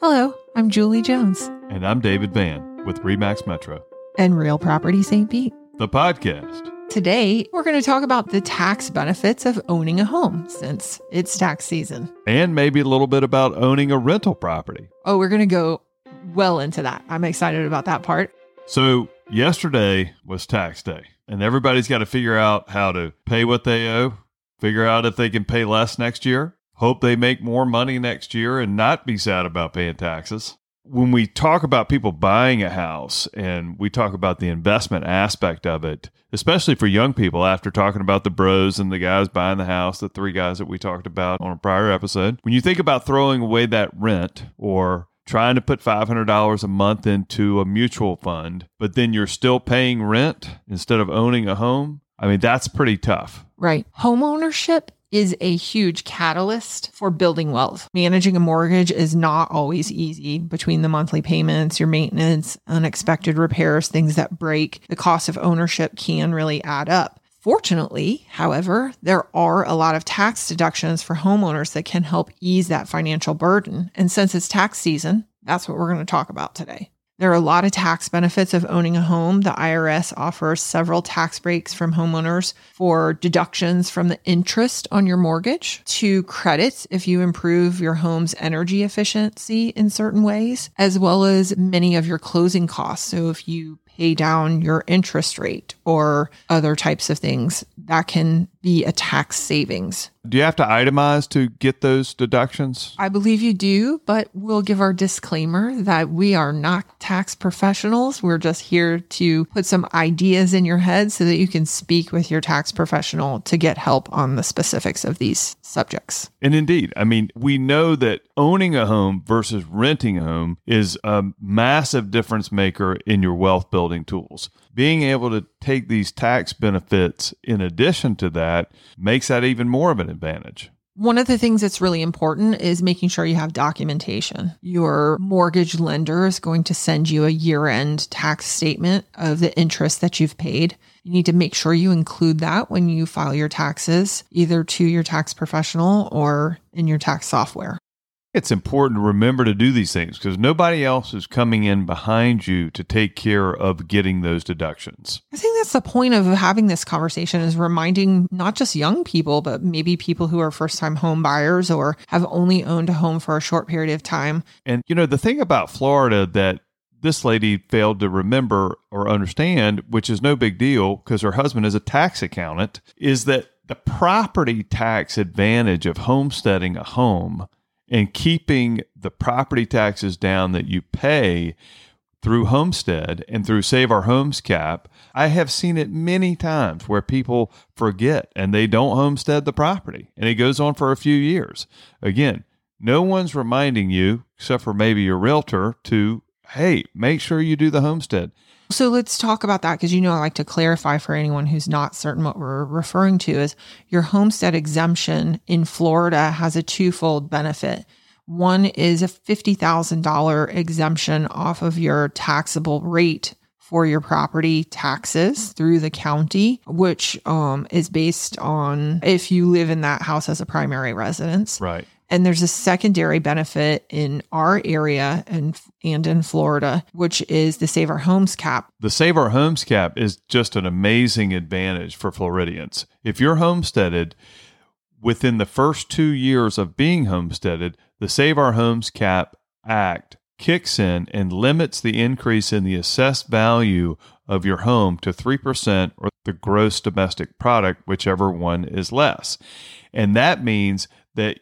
Hello, I'm Julie Jones And I'm David Vann with Remax Metro, and Real Property St. Pete. the podcast. Today, we're going to talk about the tax benefits of owning a home since it's tax season. And maybe a little bit about owning a rental property. Oh, we're going to go well into that. I'm excited about that part. So, yesterday was tax day, and everybody's got to figure out how to pay what they owe, figure out if they can pay less next year, hope they make more money next year, and not be sad about paying taxes. When we talk about people buying a house and we talk about the investment aspect of it, especially for young people, after talking about the bros and the guys buying the house, the three guys that we talked about on a prior episode, when you think about throwing away that rent or trying to put $500 a month into a mutual fund, but then you're still paying rent instead of owning a home, I mean, that's pretty tough. Right. Home ownership is a huge catalyst for building wealth. Managing a mortgage is not always easy between the monthly payments, your maintenance, unexpected repairs, things that break. The cost of ownership can really add up. Fortunately, however, there are a lot of tax deductions for homeowners that can help ease that financial burden. And since it's tax season, that's what we're going to talk about today. There are a lot of tax benefits of owning a home. The IRS offers several tax breaks from homeowners for deductions from the interest on your mortgage to credits if you improve your home's energy efficiency in certain ways, as well as many of your closing costs. So if you pay down your interest rate or other types of things, that can be a tax savings. Do you have to itemize to get those deductions? I believe you do, but we'll give our disclaimer that we are not tax professionals. We're just here to put some ideas in your head so that you can speak with your tax professional to get help on the specifics of these subjects. And indeed, I mean, we know that owning a home versus renting a home is a massive difference maker in your wealth building tools. Being able to take these tax benefits in addition to that makes that even more of an advantage. One of the things that's really important is making sure you have documentation. Your mortgage lender is going to send you a year end tax statement of the interest that you've paid. You need to make sure you include that when you file your taxes, either to your tax professional or in your tax software. It's important to remember to do these things because nobody else is coming in behind you to take care of getting those deductions. I think that's the point of having this conversation is reminding not just young people, but maybe people who are first time home buyers or have only owned a home for a short period of time. And, you know, the thing about Florida that this lady failed to remember or understand, which is no big deal because her husband is a tax accountant, is that the property tax advantage of homesteading a home and keeping the property taxes down that you pay through homestead and through save our homes cap i have seen it many times where people forget and they don't homestead the property. And it goes on for a few years. Again no one's reminding you except for maybe your realtor to hey make sure you do the homestead So let's talk about that because you know I like to clarify for anyone who's not certain what we're referring to is your homestead exemption in Florida has a twofold benefit. One is a $50,000 exemption off of your taxable rate for your property taxes through the county, which um, is based on if you live in that house as a primary residence. right And there's a secondary benefit in our area and and in Florida, which is the Save Our Homes cap. The Save Our Homes cap is just an amazing advantage for Floridians. If you're homesteaded within the first two years of being homesteaded, the Save Our Homes Cap Act kicks in and limits the increase in the assessed value of your home to 3% or the gross domestic product, whichever one is less. And that means that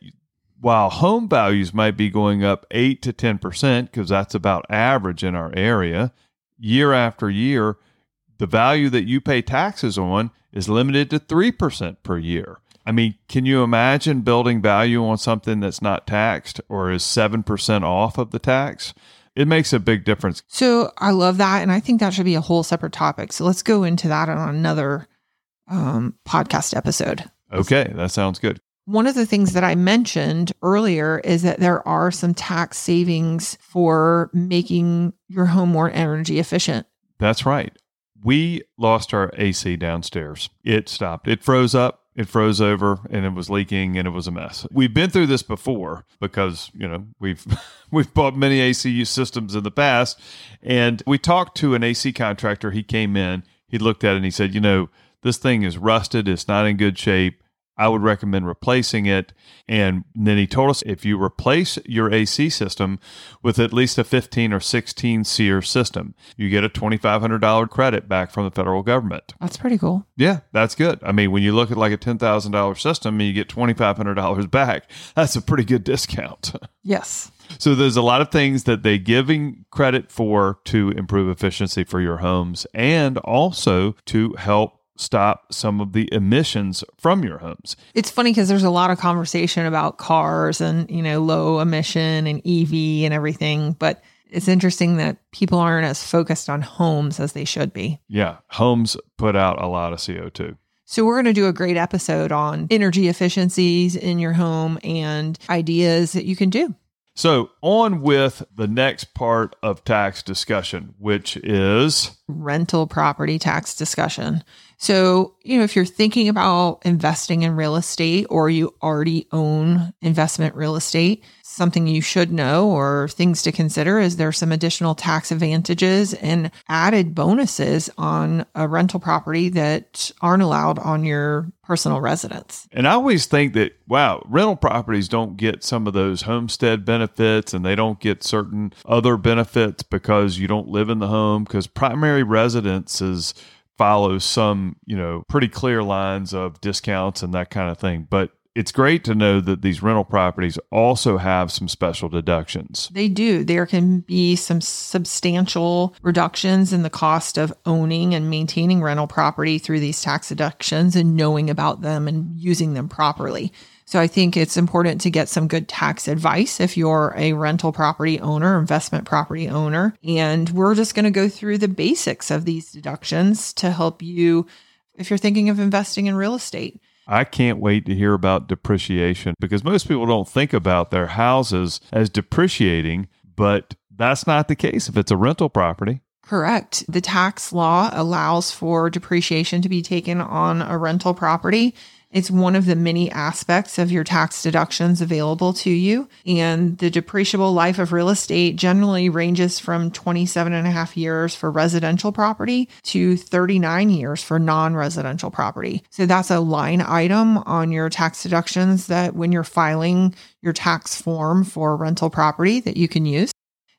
while home values might be going up 8 to 10%, because that's about average in our area, year after year, the value that you pay taxes on is limited to 3% per year. I mean, can you imagine building value on something that's not taxed or is 7% off of the tax? It makes a big difference. So I love that. And I think that should be a whole separate topic. So let's go into that on another um, podcast episode. Okay, that sounds good. One of the things that I mentioned earlier is that there are some tax savings for making your home more energy efficient. That's right. We lost our AC downstairs. It stopped. It froze up it froze over and it was leaking and it was a mess. We've been through this before because, you know, we've we've bought many AC systems in the past and we talked to an AC contractor. He came in, he looked at it and he said, "You know, this thing is rusted, it's not in good shape. I would recommend replacing it. And then he told us if you replace your AC system with at least a 15 or 16 SEER system, you get a $2,500 credit back from the federal government. That's pretty cool. Yeah, that's good. I mean, when you look at like a $10,000 system and you get $2,500 back, that's a pretty good discount. Yes. So there's a lot of things that they giving credit for to improve efficiency for your homes and also to help stop some of the emissions from your homes. It's funny because there's a lot of conversation about cars and, you know, low emission and EV and everything, but it's interesting that people aren't as focused on homes as they should be. Yeah, homes put out a lot of CO2. So, we're going to do a great episode on energy efficiencies in your home and ideas that you can do. So, on with the next part of tax discussion, which is rental property tax discussion. So, you know, if you're thinking about investing in real estate or you already own investment real estate, something you should know or things to consider is there some additional tax advantages and added bonuses on a rental property that aren't allowed on your personal residence. And I always think that, wow, rental properties don't get some of those homestead benefits and they don't get certain other benefits because you don't live in the home because primary residences follow some, you know, pretty clear lines of discounts and that kind of thing. But it's great to know that these rental properties also have some special deductions. They do. There can be some substantial reductions in the cost of owning and maintaining rental property through these tax deductions and knowing about them and using them properly. So I think it's important to get some good tax advice if you're a rental property owner, investment property owner. And we're just going to go through the basics of these deductions to help you if you're thinking of investing in real estate. I can't wait to hear about depreciation because most people don't think about their houses as depreciating, but that's not the case if it's a rental property. Correct. The tax law allows for depreciation to be taken on a rental property. It's one of the many aspects of your tax deductions available to you. And the depreciable life of real estate generally ranges from 27 and a half years for residential property to 39 years for non residential property. So that's a line item on your tax deductions that when you're filing your tax form for rental property that you can use.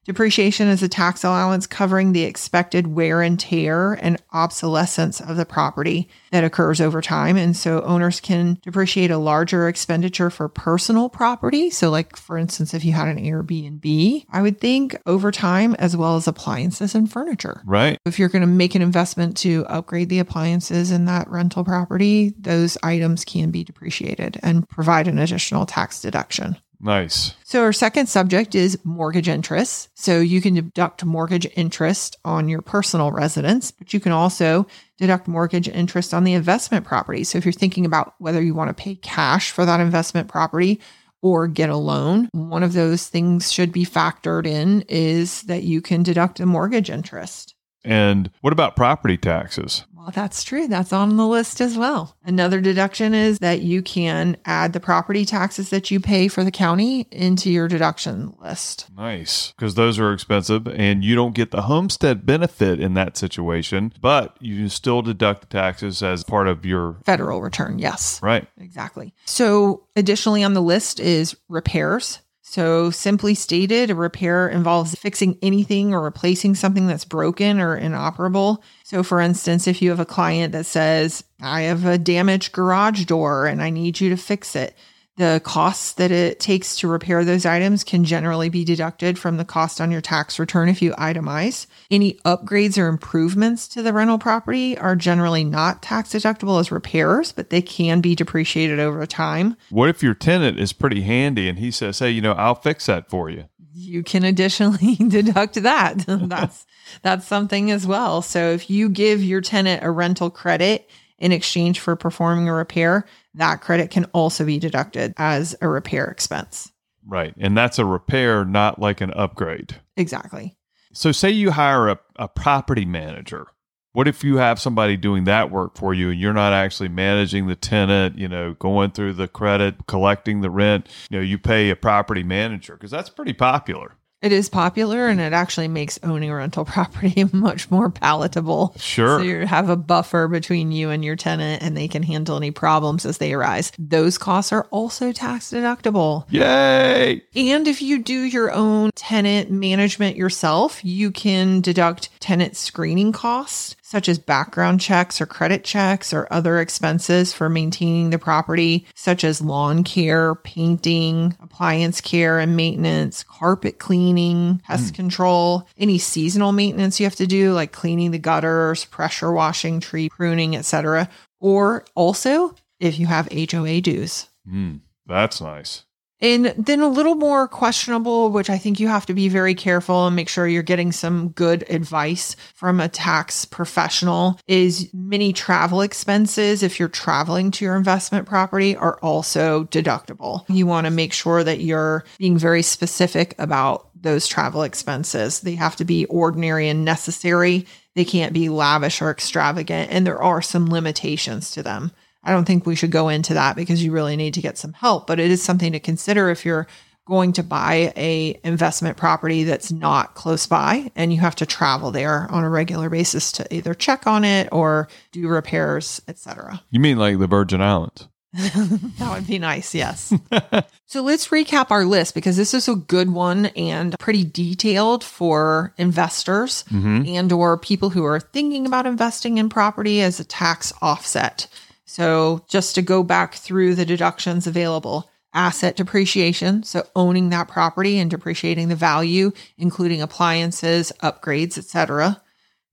Depreciation is a tax allowance covering the expected wear and tear and obsolescence of the property that occurs over time. And so owners can depreciate a larger expenditure for personal property. So, like for instance, if you had an Airbnb, I would think over time, as well as appliances and furniture. Right. If you're going to make an investment to upgrade the appliances in that rental property, those items can be depreciated and provide an additional tax deduction. Nice. So, our second subject is mortgage interest. So, you can deduct mortgage interest on your personal residence, but you can also deduct mortgage interest on the investment property. So, if you're thinking about whether you want to pay cash for that investment property or get a loan, one of those things should be factored in is that you can deduct a mortgage interest. And what about property taxes? Well, that's true. That's on the list as well. Another deduction is that you can add the property taxes that you pay for the county into your deduction list. Nice. Because those are expensive and you don't get the homestead benefit in that situation, but you still deduct the taxes as part of your federal return. Yes. Right. Exactly. So, additionally on the list is repairs. So, simply stated, a repair involves fixing anything or replacing something that's broken or inoperable. So, for instance, if you have a client that says, I have a damaged garage door and I need you to fix it, the costs that it takes to repair those items can generally be deducted from the cost on your tax return if you itemize. Any upgrades or improvements to the rental property are generally not tax deductible as repairs, but they can be depreciated over time. What if your tenant is pretty handy and he says, Hey, you know, I'll fix that for you? You can additionally deduct that. that's that's something as well. So if you give your tenant a rental credit in exchange for performing a repair, that credit can also be deducted as a repair expense. Right. And that's a repair, not like an upgrade. Exactly. So, say you hire a, a property manager. What if you have somebody doing that work for you and you're not actually managing the tenant, you know, going through the credit, collecting the rent, you know, you pay a property manager because that's pretty popular. It is popular and it actually makes owning a rental property much more palatable. Sure. So you have a buffer between you and your tenant and they can handle any problems as they arise. Those costs are also tax deductible. Yay. And if you do your own tenant management yourself, you can deduct tenant screening costs such as background checks or credit checks or other expenses for maintaining the property, such as lawn care, painting, appliance care and maintenance, carpet cleaning, pest control, any seasonal maintenance you have to do, like cleaning the gutters, pressure washing, tree pruning, etc. Or also if you have HOA dues. Mm, that's nice. And then a little more questionable, which I think you have to be very careful and make sure you're getting some good advice from a tax professional, is many travel expenses, if you're traveling to your investment property, are also deductible. You want to make sure that you're being very specific about those travel expenses. They have to be ordinary and necessary. They can't be lavish or extravagant, and there are some limitations to them. I don't think we should go into that because you really need to get some help, but it is something to consider if you're going to buy a investment property that's not close by and you have to travel there on a regular basis to either check on it or do repairs, etc. You mean like the Virgin Islands? that would be nice, yes. so let's recap our list because this is a good one and pretty detailed for investors Mm-hmm. and or people who are thinking about investing in property as a tax offset. So just to go back through the deductions available, asset depreciation, so owning that property and depreciating the value, including appliances, upgrades, etc.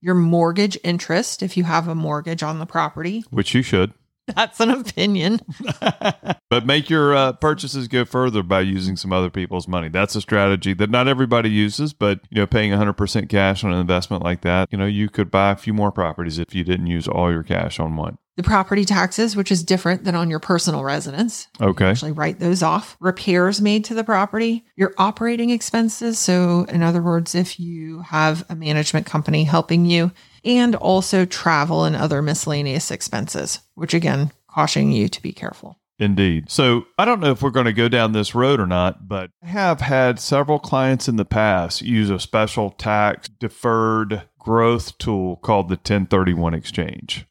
Your mortgage interest if you have a mortgage on the property. Which you should. That's an opinion. But make your uh, purchases go further by using some other people's money. That's a strategy that not everybody uses, but you know, paying 100% cash on an investment like that, you know, you could buy a few more properties if you didn't use all your cash on one. The property taxes, which is different than on your personal residence. Okay. Actually, write those off. Repairs made to the property, your operating expenses. So, in other words, if you have a management company helping you, and also travel and other miscellaneous expenses, which again, cautioning you to be careful. Indeed. So I don't know if we're going to go down this road or not, but I have had several clients in the past use a special tax deferred growth tool called the 1031 exchange.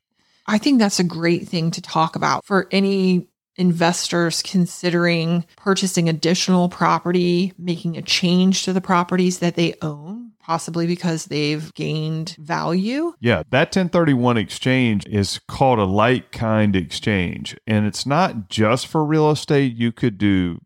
I think that's a great thing to talk about for any investors considering purchasing additional property, making a change to the properties that they own, possibly because they've gained value. Yeah, that 1031 exchange is called a like kind exchange. And it's not just for real estate. You could do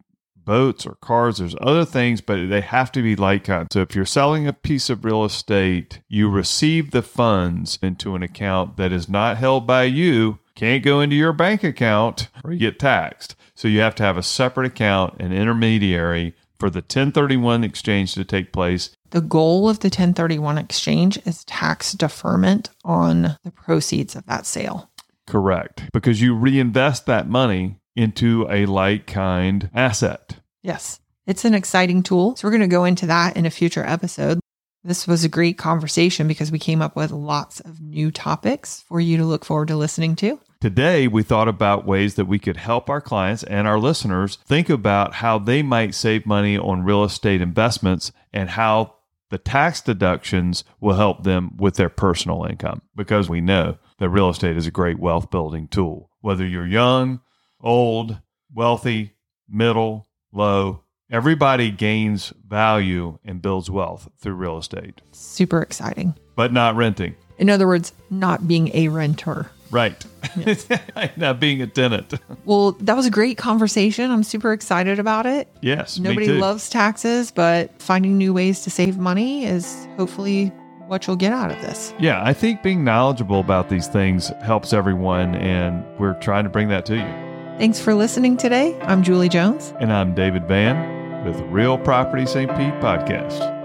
boats or cars. There's other things, but they have to be like kind. So if you're selling a piece of real estate, you receive the funds into an account that is not held by you, can't go into your bank account or you get taxed. So you have to have a separate account, an intermediary for the 1031 exchange to take place. The goal of the 1031 exchange is tax deferment on the proceeds of that sale. Correct. Because you reinvest that money into a like kind asset. Yes, it's an exciting tool. So, we're going to go into that in a future episode. This was a great conversation because we came up with lots of new topics for you to look forward to listening to. Today, we thought about ways that we could help our clients and our listeners think about how they might save money on real estate investments and how the tax deductions will help them with their personal income because we know that real estate is a great wealth building tool. Whether you're young, old, wealthy, middle, low, everybody gains value and builds wealth through real estate, Super exciting. but not renting. In other words, not being a renter. Right. not being a tenant. Well, that was a great conversation. I'm super excited about it. Yes. Nobody loves taxes, but finding new ways to save money is hopefully what you'll get out of this. Yeah, I think being knowledgeable about these things helps everyone, and we're trying to bring that to you. Thanks for listening today. I'm Julie Jones. And I'm David Vann with Real Property St. Pete Podcast.